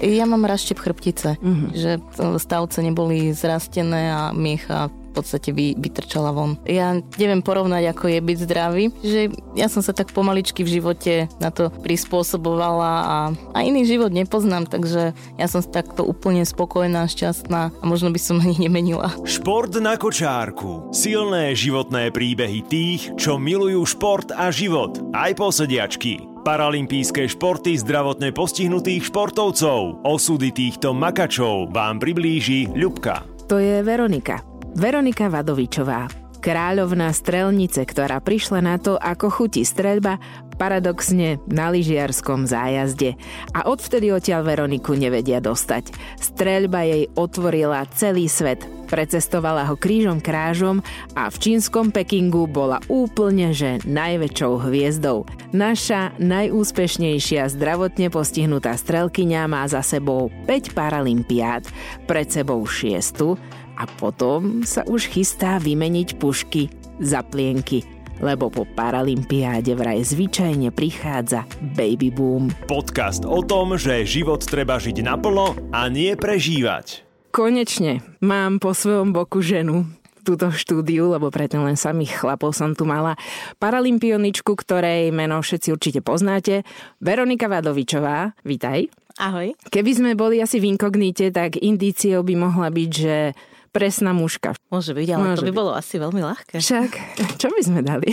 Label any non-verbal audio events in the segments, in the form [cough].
Ja mám raštep chrbtice, mm-hmm. že stavce neboli zrastené a miecha v podstate vy, vytrčala von. Ja neviem porovnať, ako je byť zdravý, že ja som sa tak pomaličky v živote na to prispôsobovala a, a iný život nepoznám, takže ja som takto úplne spokojná, šťastná a možno by som ani nemenila. Šport na kočárku. Silné životné príbehy tých, čo milujú šport a život. Aj posediačky. Paralympijské športy zdravotne postihnutých športovcov. Osudy týchto makačov vám priblíži Ľubka. To je Veronika. Veronika Vadovičová, kráľovná strelnice, ktorá prišla na to, ako chutí streľba, paradoxne na lyžiarskom zájazde. A odvtedy odtiaľ Veroniku nevedia dostať. Streľba jej otvorila celý svet. Precestovala ho krížom krážom a v čínskom Pekingu bola úplne že najväčšou hviezdou. Naša najúspešnejšia zdravotne postihnutá strelkyňa má za sebou 5 paralympiád, pred sebou 6 a potom sa už chystá vymeniť pušky za plienky lebo po Paralympiáde vraj zvyčajne prichádza baby boom. Podcast o tom, že život treba žiť naplno a nie prežívať. Konečne mám po svojom boku ženu, túto štúdiu, lebo predtým len samých chlapov som tu mala. Paralympioničku, ktorej meno všetci určite poznáte, Veronika Vadovičová. Vítaj. Ahoj. Keby sme boli asi v inkognite, tak indíciou by mohla byť, že presná mužka. Môže byť, ale Môže to by byť. bolo asi veľmi ľahké. Však, čo by sme dali?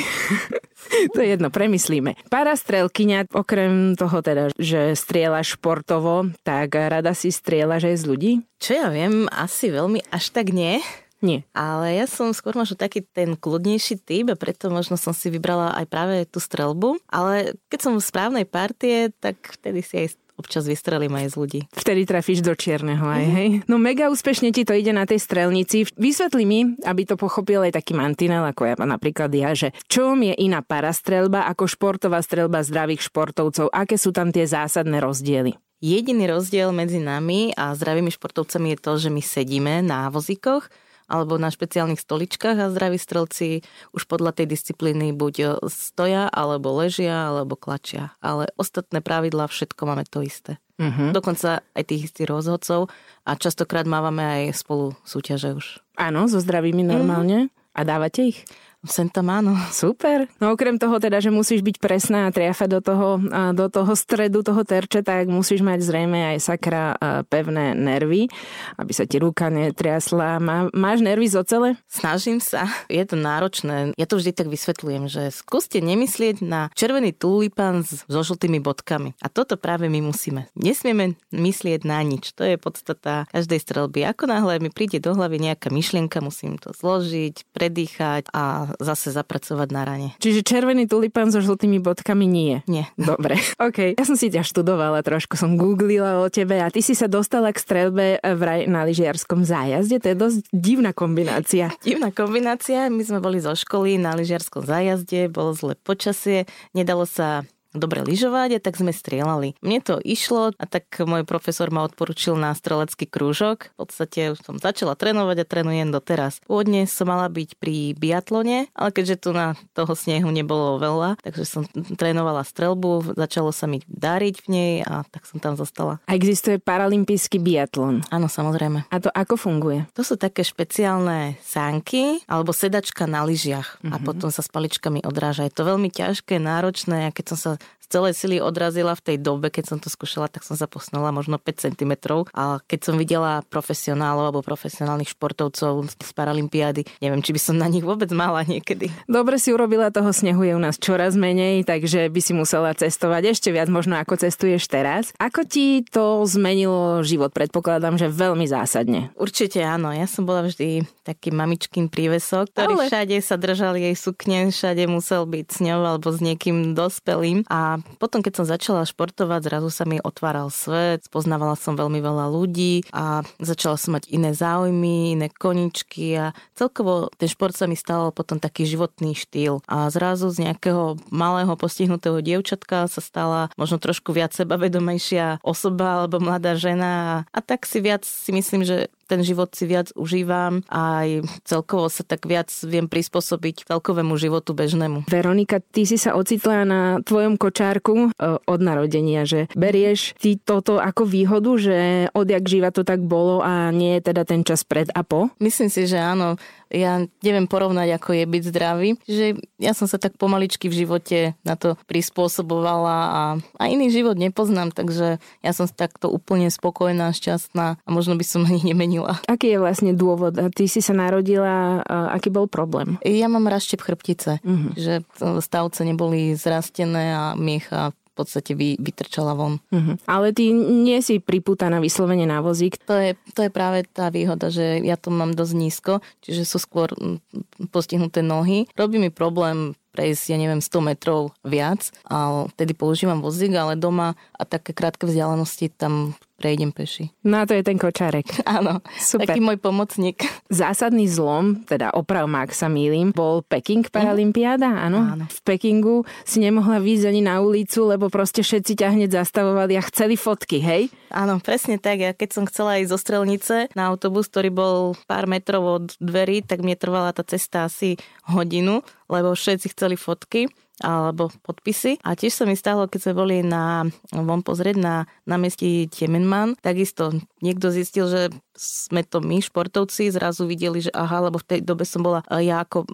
[laughs] to je jedno, premyslíme. Parastrelkyňa, okrem toho teda, že strieľa športovo, tak rada si strieľa, že je z ľudí? Čo ja viem, asi veľmi až tak nie. Nie. Ale ja som skôr možno taký ten kľudnejší typ a preto možno som si vybrala aj práve tú strelbu. Ale keď som v správnej partie, tak vtedy si aj občas vystrelím aj z ľudí. Vtedy trafíš do čierneho aj, mm. hej? No mega úspešne ti to ide na tej strelnici. Vysvetli mi, aby to pochopil aj taký mantinel, ako ja napríklad ja, že čom je iná parastrelba ako športová strelba zdravých športovcov, aké sú tam tie zásadné rozdiely? Jediný rozdiel medzi nami a zdravými športovcami je to, že my sedíme na vozíkoch, alebo na špeciálnych stoličkách a zdraví strelci už podľa tej disciplíny buď stoja, alebo ležia, alebo klačia. Ale ostatné pravidlá, všetko máme to isté. Uh-huh. Dokonca aj tých istých rozhodcov a častokrát mávame aj spolu súťaže už. Áno, so zdravými normálne. Uh-huh. A dávate ich? Sem tam áno. Super. No okrem toho teda, že musíš byť presná a triafať do toho, do toho stredu toho terče, tak musíš mať zrejme aj sakra pevné nervy, aby sa ti ruka netriasla. Má, máš nervy z ocele? Snažím sa. Je to náročné. Ja to vždy tak vysvetľujem, že skúste nemyslieť na červený tulipán so žltými bodkami. A toto práve my musíme. Nesmieme myslieť na nič. To je podstata každej strelby. Ako náhle mi príde do hlavy nejaká myšlienka, musím to zložiť, predýchať a zase zapracovať na rane. Čiže červený tulipán so žltými bodkami nie? Nie. Dobre. OK. Ja som si ťa študovala trošku, som googlila o tebe a ty si sa dostala k strelbe vraj na lyžiarskom zájazde. To je dosť divná kombinácia. Divná kombinácia. My sme boli zo školy na lyžiarskom zájazde, bolo zle počasie, nedalo sa dobre lyžovať a tak sme strieľali. Mne to išlo a tak môj profesor ma odporučil na strelecký krúžok. V podstate som začala trénovať a trénujem doteraz. Pôvodne som mala byť pri biatlone, ale keďže tu na toho snehu nebolo veľa, takže som trénovala strelbu, začalo sa mi dariť v nej a tak som tam zostala. A existuje paralympijský biatlon? Áno, samozrejme. A to ako funguje? To sú také špeciálne sánky alebo sedačka na lyžiach uh-huh. a mhm. potom sa s paličkami odráža. Je to veľmi ťažké, náročné a keď som sa z celej sily odrazila v tej dobe, keď som to skúšala, tak som sa posunula možno 5 cm. A keď som videla profesionálov alebo profesionálnych športovcov z Paralympiády, neviem, či by som na nich vôbec mala niekedy. Dobre si urobila, toho snehu je u nás čoraz menej, takže by si musela cestovať ešte viac možno ako cestuješ teraz. Ako ti to zmenilo život? Predpokladám, že veľmi zásadne. Určite áno. Ja som bola vždy taký mamičkým prívesok, ktorý Ale... všade sa držal jej sukne, všade musel byť s ňou alebo s niekým dospelým. A potom, keď som začala športovať, zrazu sa mi otváral svet, spoznávala som veľmi veľa ľudí a začala som mať iné záujmy, iné koničky a celkovo ten šport sa mi stal potom taký životný štýl. A zrazu z nejakého malého postihnutého dievčatka sa stala možno trošku viac sebavedomejšia osoba alebo mladá žena a tak si viac si myslím, že ten život si viac užívam a aj celkovo sa tak viac viem prispôsobiť celkovému životu bežnému. Veronika, ty si sa ocitla na tvojom kočárku e, od narodenia, že berieš ty toto ako výhodu, že odjak živa to tak bolo a nie je teda ten čas pred a po? Myslím si, že áno ja neviem porovnať, ako je byť zdravý. Že ja som sa tak pomaličky v živote na to prispôsobovala a, a iný život nepoznám, takže ja som takto úplne spokojná, šťastná a možno by som ani nemenila. Aký je vlastne dôvod? Ty si sa narodila, aký bol problém? Ja mám raštep chrbtice, uh-huh. že stavce neboli zrastené a miecha podstate vy, vytrčala von. Uh-huh. Ale ty nie si priputaná vyslovene na vozík. To je, to je práve tá výhoda, že ja to mám dosť nízko, čiže sú skôr postihnuté nohy. Robí mi problém prejsť, ja neviem, 100 metrov viac a vtedy používam vozík, ale doma a také krátke vzdialenosti tam prejdem peši. No a to je ten kočárek. [laughs] Áno, Super. taký môj pomocník. Zásadný zlom, teda oprav ak sa mýlim, bol Peking Paralympiáda, áno? áno. V Pekingu si nemohla výjsť ani na ulicu, lebo proste všetci ťa hneď zastavovali a chceli fotky, hej? Áno, presne tak. Ja keď som chcela ísť zo strelnice na autobus, ktorý bol pár metrov od dverí, tak mi trvala tá cesta asi hodinu, lebo všetci chceli fotky alebo podpisy. A tiež sa mi stalo, keď sme boli na, von pozrieť na námestí Temenman, takisto niekto zistil, že sme to my, športovci, zrazu videli, že aha, lebo v tej dobe som bola e, ja ako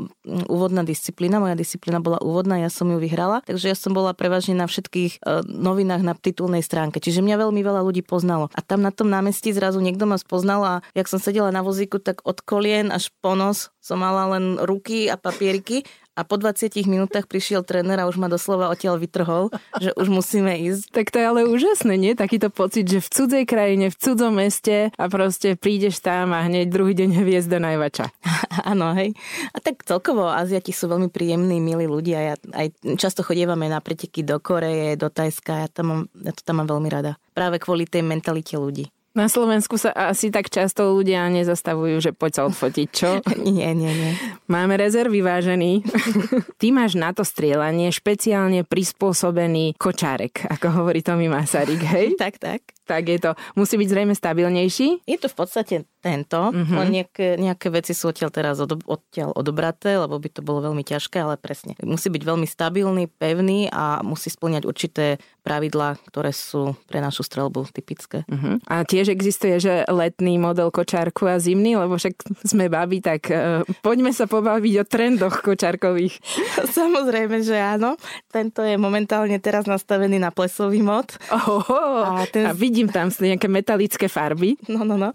úvodná disciplína, moja disciplína bola úvodná, ja som ju vyhrala, takže ja som bola prevažne na všetkých e, novinách na titulnej stránke, čiže mňa veľmi veľa ľudí poznalo. A tam na tom námestí zrazu niekto ma spoznal a jak som sedela na vozíku, tak od kolien až po nos som mala len ruky a papieriky a po 20 minútach prišiel tréner a už ma doslova odtiaľ vytrhol, že už musíme ísť. Tak to je ale úžasné, nie? Takýto pocit, že v cudzej krajine, v cudzom meste a proste prídeš tam a hneď druhý deň hviezda najvača. [laughs] Áno, hej. A tak celkovo Aziati sú veľmi príjemní, milí ľudia. Ja aj často chodievame na preteky do Koreje, do Tajska. Ja, tam mám, ja to tam mám veľmi rada. Práve kvôli tej mentalite ľudí. Na Slovensku sa asi tak často ľudia nezastavujú, že poď sa odfotiť, čo? [laughs] nie, nie, nie. Máme rezervy vážený. [laughs] Ty máš na to strieľanie špeciálne prispôsobený kočárek, ako hovorí Tomi Masaryk, hej? tak, tak tak je to, musí byť zrejme stabilnejší. Je to v podstate tento, mm-hmm. len nejaké, nejaké veci sú odtiaľ teraz od, odtiaľ odobraté, lebo by to bolo veľmi ťažké, ale presne. Musí byť veľmi stabilný, pevný a musí splňať určité pravidlá, ktoré sú pre našu strelbu typické. Mm-hmm. A tiež existuje, že letný model kočárku a zimný, lebo však sme babi, tak uh, poďme sa pobaviť o trendoch kočárkových. [laughs] Samozrejme, že áno. Tento je momentálne teraz nastavený na plesový mod. Oho, a, ten... a vidím tam nejaké metalické farby. No, no, no.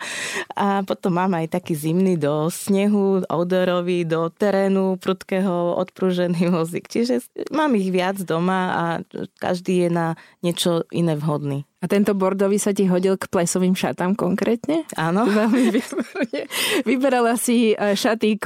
A potom mám aj taký zimný do snehu, odorový, do terénu, prudkého, odprúžený [laughs] vozík. Čiže mám ich viac doma a každý je na niečo iné vhodný. A tento bordový sa ti hodil k plesovým šatám konkrétne? Áno. [laughs] Veľmi výborne. Vyberala si e, šaty k,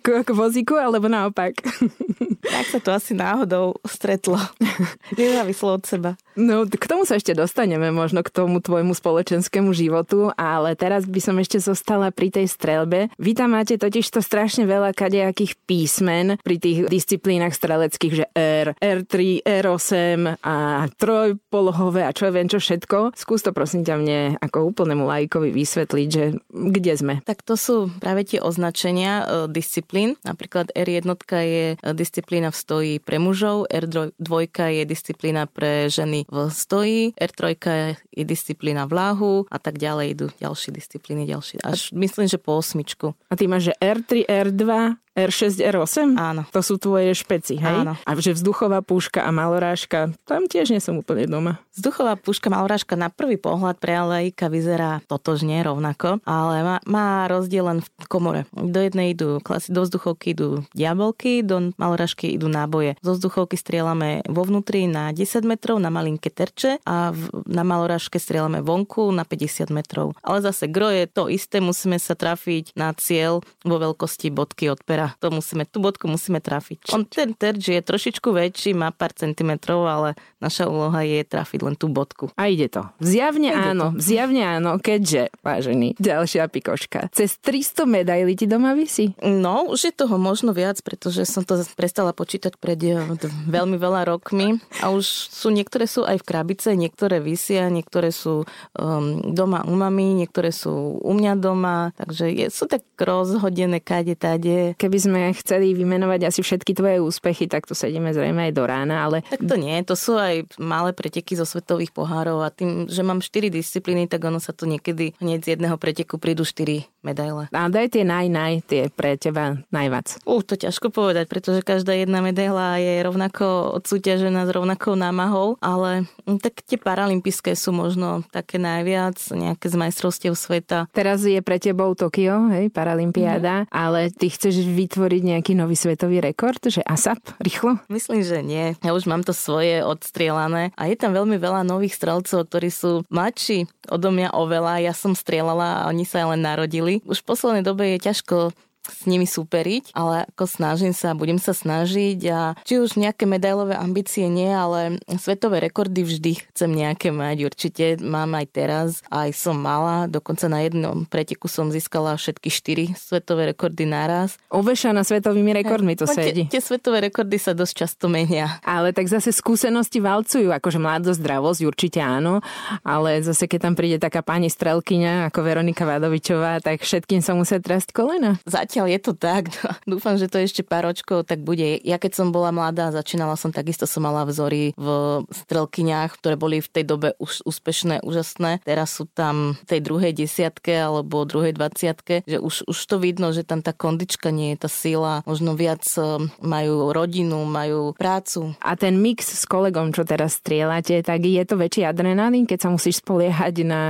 k, k vozíku, alebo naopak? [laughs] Tak sa to asi náhodou stretlo. [laughs] Nezávislo od seba. No, k tomu sa ešte dostaneme, možno k tomu tvojmu spoločenskému životu, ale teraz by som ešte zostala pri tej strelbe. Vy tam máte totiž to strašne veľa kadejakých písmen pri tých disciplínach streleckých, že R, R3, R8 a trojpolohové a čo viem čo všetko. Skús to prosím ťa mne ako úplnému lajkovi vysvetliť, že kde sme. Tak to sú práve tie označenia e, disciplín. Napríklad R1 je e, disciplína v stoji pre mužov, R2 je disciplína pre ženy v stoji, R3 je disciplína v láhu a tak ďalej idú ďalšie disciplíny, ďalšie. Až myslím, že po osmičku. A ty máš, že R3, R2, R6, R8? Áno. To sú tvoje špeci, hej? Áno. A že vzduchová púška a malorážka, tam tiež nie som úplne doma. Vzduchová púška malorážka na prvý pohľad pre lejka vyzerá totožne rovnako, ale má, má rozdiel len v komore. Do jednej idú klasy, do vzduchovky idú diabolky, do malorážky idú náboje. Zo vzduchovky strieľame vo vnútri na 10 metrov na malinké terče a v, na malorážke strieľame vonku na 50 metrov. Ale zase gro je to isté, musíme sa trafiť na cieľ vo veľkosti bodky od pera metra. To musíme, tú bodku musíme trafiť. On ten terč je trošičku väčší, má pár centimetrov, ale naša úloha je trafiť len tú bodku. A ide to. Zjavne ide áno, to. zjavne áno, keďže, vážený, ďalšia pikoška. Cez 300 medailí ti doma vysí? No, už je toho možno viac, pretože som to prestala počítať pred eh, veľmi veľa rokmi a už sú niektoré sú aj v krabice, niektoré vysia, niektoré sú um, doma u mami, niektoré sú u mňa doma, takže je, sú tak rozhodené kade tade. Keby sme chceli vymenovať asi všetky tvoje úspechy, tak to sedíme zrejme aj do rána, ale... Tak to nie, to sú aj malé preteky zo svetových pohárov a tým, že mám 4 disciplíny, tak ono sa to niekedy hneď z jedného preteku prídu 4 medaile. A daj tie naj, naj, tie pre teba najvac. Uh, to ťažko povedať, pretože každá jedna medaila je rovnako odsúťažená s rovnakou námahou, ale hm, tak tie paralympijské sú možno také najviac, nejaké z majstrovstiev sveta. Teraz je pre tebou Tokio, hej, paralympiáda, mm. ale ty chceš vytvoriť nejaký nový svetový rekord, že ASAP, rýchlo? Myslím, že nie. Ja už mám to svoje odstrielané a je tam veľmi veľa nových strelcov, ktorí sú mladší odo mňa oveľa. Ja som strieľala a oni sa len narodili už v poslednej dobe je ťažko s nimi súperiť, ale ako snažím sa, budem sa snažiť a či už nejaké medailové ambície nie, ale svetové rekordy vždy chcem nejaké mať. Určite mám aj teraz, aj som mala, dokonca na jednom preteku som získala všetky štyri svetové rekordy naraz. Ovešaná svetovými rekordmi to sedí. Tie, tie svetové rekordy sa dosť často menia. Ale tak zase skúsenosti valcujú, akože mladosť, zdravosť určite áno, ale zase keď tam príde taká pani strelkyňa ako Veronika Vadovičová, tak všetkým sa musia trasť kolena. Zatiaľ zatiaľ je to tak. No, dúfam, že to ešte pár ročkov tak bude. Ja keď som bola mladá, začínala som takisto, som mala vzory v strelkyniach, ktoré boli v tej dobe už úspešné, úžasné. Teraz sú tam v tej druhej desiatke alebo druhej dvaciatke, že už, už to vidno, že tam tá kondička nie je tá sila. Možno viac e, majú rodinu, majú prácu. A ten mix s kolegom, čo teraz strieľate, tak je to väčší adrenalín, keď sa musíš spoliehať na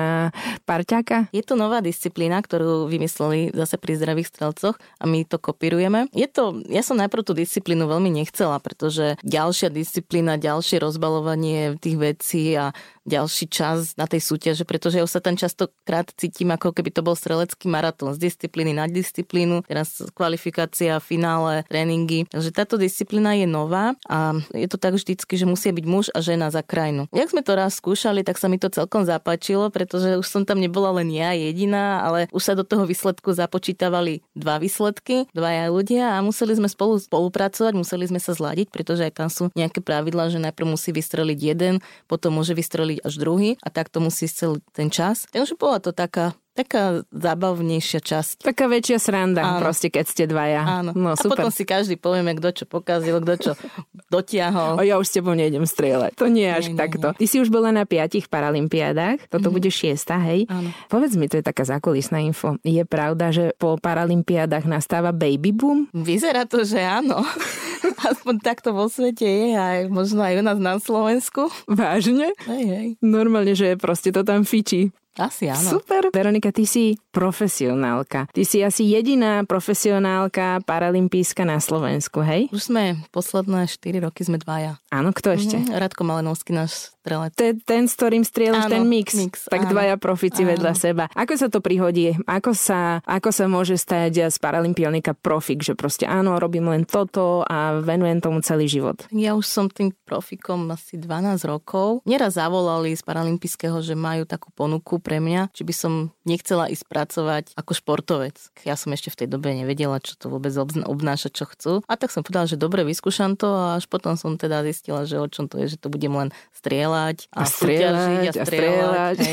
parťaka? Je to nová disciplína, ktorú vymysleli zase pri zdravých strelcoch športoch a my to kopírujeme. Je to, ja som najprv tú disciplínu veľmi nechcela, pretože ďalšia disciplína, ďalšie rozbalovanie tých vecí a ďalší čas na tej súťaže, pretože ja sa tam častokrát cítim, ako keby to bol strelecký maratón z disciplíny na disciplínu, teraz kvalifikácia, finále, tréningy. Takže táto disciplína je nová a je to tak vždycky, že musia byť muž a žena za krajinu. Jak sme to raz skúšali, tak sa mi to celkom zapáčilo, pretože už som tam nebola len ja jediná, ale už sa do toho výsledku započítavali dva výsledky, dvaja ľudia a museli sme spolu spolupracovať, museli sme sa zladiť, pretože aj tam sú nejaké pravidlá, že najprv musí vystreliť jeden, potom môže vystreliť vystreliť až druhý a takto musí celý ten čas. Takže bola to taká taká zábavnejšia časť. Taká väčšia sranda, Áno. proste, keď ste dvaja. Áno. No, super. A potom si každý povieme, kto čo pokazil, kto čo [laughs] dotiahol. O, ja už s tebou nejdem strieľať. To nie až nie, takto. Nie, nie. Ty si už bola na piatich paralympiádach, toto mm-hmm. bude šiesta, hej? Áno. Povedz mi, to je taká zákulisná info. Je pravda, že po paralympiádach nastáva baby boom? Vyzerá to, že áno. [laughs] Aspoň takto vo svete je aj možno aj u nás na Slovensku. Vážne? Hej, hej. Normálne, že proste to tam fičí. Asi áno. Super. Veronika, ty si profesionálka. Ty si asi jediná profesionálka paralympijska na Slovensku, hej? Už sme posledné 4 roky sme dvaja. Áno, kto ešte? Mm-hmm. Radko Malenovský, náš strelec. Ten, ten, s ktorým strieľaš ten mix. mix tak áno. dvaja profici áno. vedľa seba. Ako sa to prihodí? Ako sa, ako sa môže stať z paralympionika profik? Že proste áno, robím len toto a venujem tomu celý život. Ja už som tým profikom asi 12 rokov. Nieraz zavolali z paralympijského, že majú takú ponuku pre mňa, či by som nechcela ísť pracovať ako športovec. Ja som ešte v tej dobe nevedela, čo to vôbec obnáša, čo chcú. A tak som povedala, že dobre, vyskúšam to a až potom som teda zistila, že o čom to je, že to budem len strieľať a, a strieľať a strieľať. A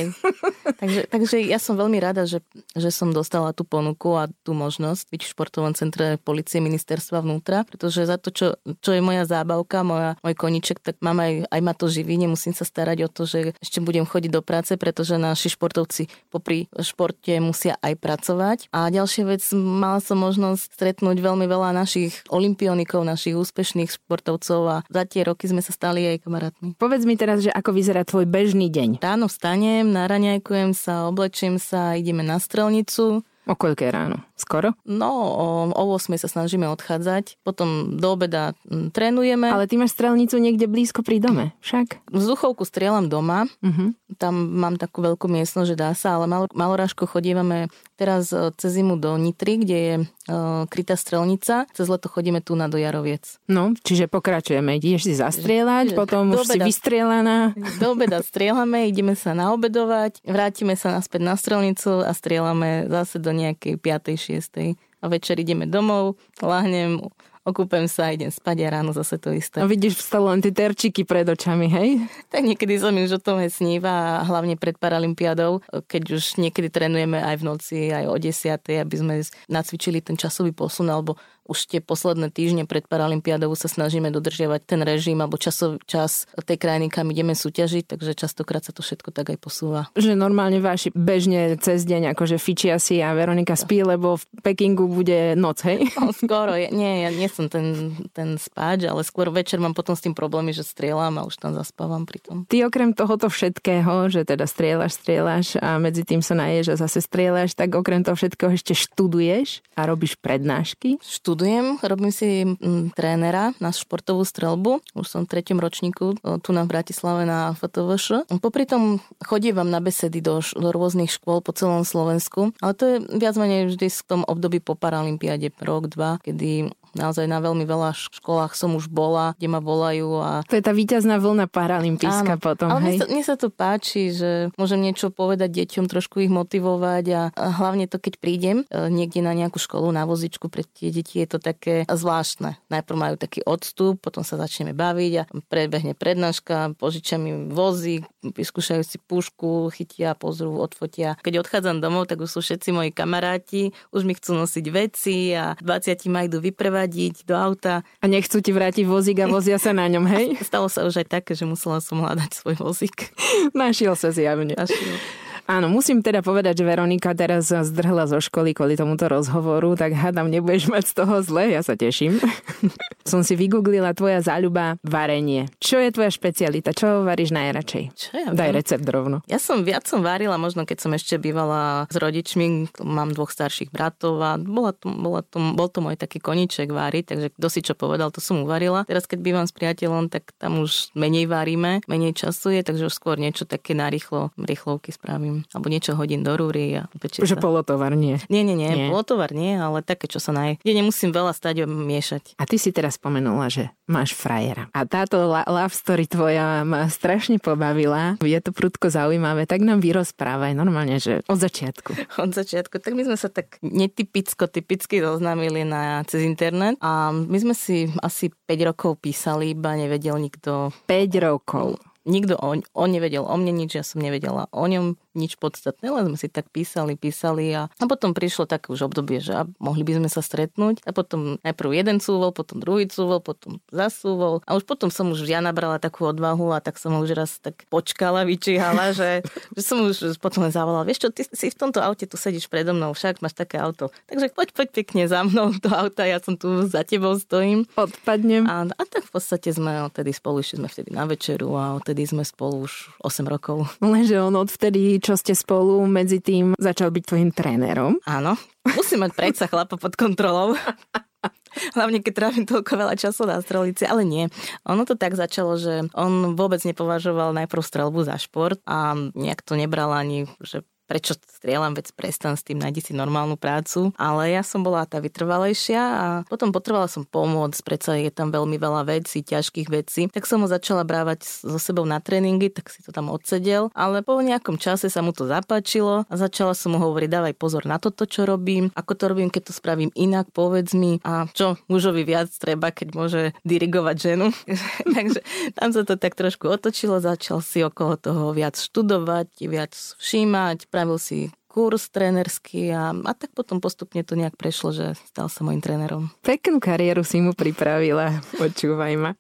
takže, takže ja som veľmi rada, že, že som dostala tú ponuku a tú možnosť byť v športovom centre policie ministerstva vnútra, pretože za to, čo, čo je moja zábavka, moja, môj koniček, tak mám aj, aj ma to živí, nemusím sa starať o to, že ešte budem chodiť do práce, pretože naši športovci popri športe musia aj pracovať. A ďalšia vec, mala som možnosť stretnúť veľmi veľa našich olimpionikov, našich úspešných športovcov a za tie roky sme sa stali aj kamarátmi. Povedz mi teraz, že ako vyzerá tvoj bežný deň? Ráno vstanem, naraňajkujem sa, oblečím sa, ideme na strelnicu. O koľké ráno? Skoro? No, o, o 8 sa snažíme odchádzať, potom do obeda trénujeme. Ale ty máš strelnicu niekde blízko pri dome, však? Vzduchovku strieľam doma, uh-huh. tam mám takú veľkú miestnosť, že dá sa, ale mal, malorážko chodívame teraz e, cez zimu do Nitry, kde je uh, krytá strelnica, cez leto chodíme tu na do Jaroviec. No, čiže pokračujeme, ideš si zastrieľať, čiže potom už obeda, si vystrielaná. Do obeda strieľame, ideme sa naobedovať, vrátime sa naspäť na strelnicu a strieľame zase do nejakej 5. 6. a večer ideme domov, lahnem, okúpem sa, idem spať a ráno zase to isté. A vidíš stále len tie terčiky pred očami, hej? Tak niekedy som už o tom sníva a hlavne pred Paralympiádou, keď už niekedy trénujeme aj v noci, aj o 10, aby sme nacvičili ten časový posun alebo už tie posledné týždne pred Paralympiádou sa snažíme dodržiavať ten režim alebo časov, čas tej krajiny, kam ideme súťažiť, takže častokrát sa to všetko tak aj posúva. Že normálne váši bežne cez deň akože fičia si a Veronika spí, lebo v Pekingu bude noc, hej? [laughs] No, skoro, je, nie, ja nie som ten, ten spáč, ale skôr večer mám potom s tým problémy, že strieľam a už tam zaspávam pri tom. Ty okrem tohoto všetkého, že teda strieľaš, strieľaš a medzi tým sa naješ a zase strieľaš, tak okrem toho všetkého ešte študuješ a robíš prednášky? Štud študujem, robím si m, trénera na športovú strelbu. Už som v treťom ročníku tu na Bratislave na FTVŠ. Popri tom chodívam na besedy do, do rôznych škôl po celom Slovensku, ale to je viac menej vždy v tom období po Paralympiade, rok, dva, kedy Naozaj na veľmi veľa školách som už bola, kde ma volajú. A... To je tá víťazná vlna paralympijská potom, ale hej? Mne sa, mne sa to páči, že môžem niečo povedať deťom, trošku ich motivovať a, a hlavne to, keď prídem e, niekde na nejakú školu, na vozičku pre tie deti, je to také zvláštne. Najprv majú taký odstup, potom sa začneme baviť a prebehne prednáška, požičia mi vozy, vyskúšajú si pušku, chytia, pozrú, odfotia. Keď odchádzam domov, tak už sú všetci moji kamaráti, už mi chcú nosiť veci a 20 ma idú vyprevať prevadiť do auta. A nechcú ti vrátiť vozík a vozia sa na ňom, hej? [laughs] Stalo sa už aj také, že musela som hľadať svoj vozík. Našiel sa zjavne. Našiel. Áno, musím teda povedať, že Veronika teraz zdrhla zo školy kvôli tomuto rozhovoru, tak hádam, nebudeš mať z toho zle, ja sa teším. [laughs] Som si vygooglila tvoja záľuba varenie. Čo je tvoja špecialita? Čo varíš najradšej? Čo ja Daj recept rovno. Ja som viac som varila, možno keď som ešte bývala s rodičmi, mám dvoch starších bratov a bola to, bola to, bol to môj taký koniček váriť, takže kto si čo povedal, to som uvarila. Teraz keď bývam s priateľom, tak tam už menej varíme, menej času je, takže už skôr niečo také narýchlo, rýchlovky spravím alebo niečo hodím do rúry a Že polotovar nie. Nie, nie, nie, nie, polotovar nie, ale také, čo sa naj... Kde nemusím veľa stať a miešať. A ty si teraz spomenula, že máš frajera. A táto love story tvoja ma strašne pobavila. Je to prudko zaujímavé, tak nám vyrozprávaj normálne, že od začiatku. [laughs] Od začiatku. Tak my sme sa tak netypicko, typicky zoznámili na, cez internet a my sme si asi 5 rokov písali, iba nevedel nikto. 5 rokov. Nikto on, on nevedel o mne nič, ja som nevedela o ňom nič podstatné, len sme si tak písali, písali a, a potom prišlo také už obdobie, že a mohli by sme sa stretnúť a potom najprv jeden cúvol, potom druhý cúvol, potom zasúvol a už potom som už ja nabrala takú odvahu a tak som už raz tak počkala, vyčíhala, že, [laughs] že som už potom len zavolala, vieš čo, ty si v tomto aute tu sedíš predo mnou, však máš také auto, takže poď, poď pekne za mnou do auta, ja som tu za tebou stojím. Odpadnem. A, a tak v podstate sme odtedy spolu, išli sme vtedy na večeru a odtedy sme spolu už 8 rokov. Lenže on odvtedy, čo ste spolu, medzi tým začal byť tvojim trénerom. Áno, musím mať predsa chlapa pod kontrolou. Hlavne, keď trávim toľko veľa času na strelici, ale nie. Ono to tak začalo, že on vôbec nepovažoval najprv strelbu za šport a nejak to nebral ani, že prečo strieľam, veď prestan s tým, nájdi si normálnu prácu. Ale ja som bola tá vytrvalejšia a potom potrebovala som pomôcť, predsa je tam veľmi veľa vecí, ťažkých vecí. Tak som ho začala brávať so sebou na tréningy, tak si to tam odsedel. Ale po nejakom čase sa mu to zapáčilo a začala som mu hovoriť, dávaj pozor na toto, čo robím, ako to robím, keď to spravím inak, povedz mi a čo mužovi viac treba, keď môže dirigovať ženu. [laughs] Takže tam sa to tak trošku otočilo, začal si okolo toho viac študovať, viac všímať, spravil si kurz trénerský a, a tak potom postupne to nejak prešlo, že stal sa môjim trénerom. Peknú kariéru si mu pripravila, počúvaj ma.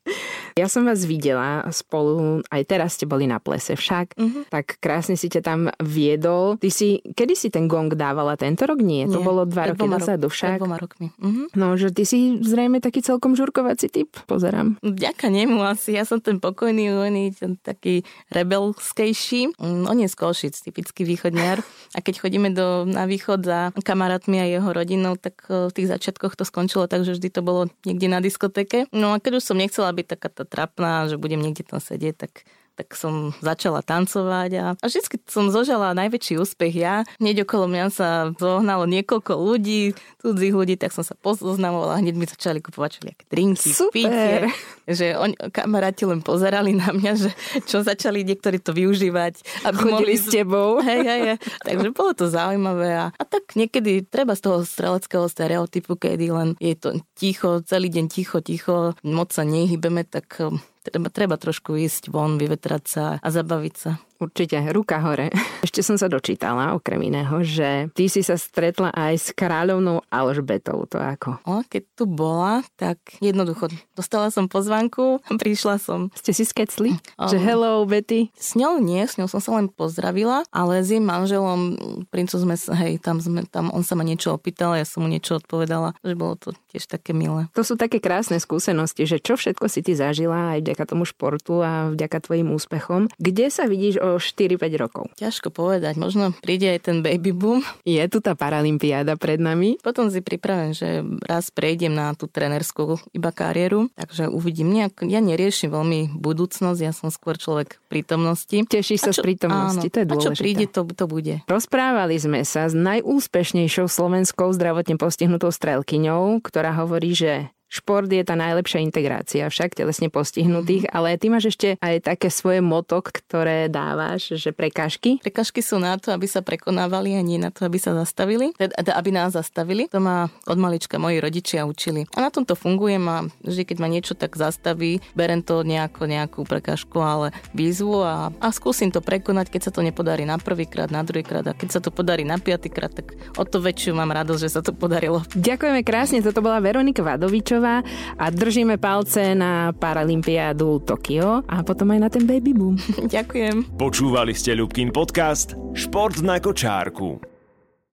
Ja som vás videla spolu, aj teraz ste boli na plese však, uh-huh. tak krásne si ťa tam viedol. Ty si, kedy si ten gong dávala? Tento rok? Nie, to Nie, bolo dva roky dozadu však. dvoma rokmi. Uh-huh. No, že ty si zrejme taký celkom žurkovací typ, pozerám. Vďaka nemu asi, ja som ten pokojný, uvený, ten taký rebelskejší. Mm, on je z Košic, typický východniar. [laughs] A keď chodíme do, na východ za kamarátmi a jeho rodinou, tak v tých začiatkoch to skončilo tak, že vždy to bolo niekde na diskotéke. No a keď už som nechcela byť taká tá trapná, že budem niekde tam sedieť, tak tak som začala tancovať a, a vždy som zožala najväčší úspech ja. Hneď okolo mňa sa zohnalo niekoľko ľudí, cudzích ľudí, tak som sa pozoznamovala, hneď mi začali kupovať všelijaké drinky, Super. pitie, že oni, kamaráti len pozerali na mňa, že čo začali niektorí to využívať. Aby Chodili mohli... s tebou. Hej, hej, hej. Takže bolo to zaujímavé a, a tak niekedy treba z toho streleckého stereotypu, kedy len je to ticho, celý deň ticho, ticho, moc sa nehybeme, tak treba, treba trošku ísť von, vyvetrať sa a zabaviť sa. Určite, ruka hore. [laughs] Ešte som sa dočítala, okrem iného, že ty si sa stretla aj s kráľovnou Alžbetou, to ako? O, keď tu bola, tak jednoducho, dostala som pozvanku, prišla som. Ste si skecli? Um, že hello, Betty? S ňou nie, s ňou som sa len pozdravila, ale s jej manželom, princu sme, hej, tam sme, tam on sa ma niečo opýtal, ja som mu niečo odpovedala, že bolo to tiež také milé. To sú také krásne skúsenosti, že čo všetko si ty zažila aj vďaka tomu športu a vďaka tvojim úspechom. Kde sa vidíš o 4-5 rokov? Ťažko povedať, možno príde aj ten baby boom. Je tu tá paralympiáda pred nami. Potom si pripravím, že raz prejdem na tú trenerskú iba kariéru, takže uvidím. Nejak, ja neriešim veľmi budúcnosť, ja som skôr človek prítomnosti. Tešíš sa čo, z prítomnosti, áno, to je dôležité. A čo príde, to, to bude. Rozprávali sme sa s najúspešnejšou slovenskou zdravotne postihnutou strelkyňou, ktorá hovorí, že Šport je tá najlepšia integrácia však telesne postihnutých, mm-hmm. ale ty máš ešte aj také svoje moto, ktoré dávaš, že prekážky? Prekážky sú na to, aby sa prekonávali a nie na to, aby sa zastavili, teda aby nás zastavili. To ma od malička moji rodičia učili. A na tom to funguje a vždy, keď ma niečo tak zastaví, berem to nejako, nejakú prekážku, ale výzvu a, a skúsim to prekonať, keď sa to nepodarí na prvýkrát, na druhýkrát a keď sa to podarí na piatýkrát, tak o to väčšiu mám radosť, že sa to podarilo. Ďakujeme krásne, toto bola Veronika Vadovičová Kováčová a držíme palce na Paralympiádu Tokio a potom aj na ten baby boom. [laughs] Ďakujem. Počúvali ste Ľubkin podcast Šport na kočárku.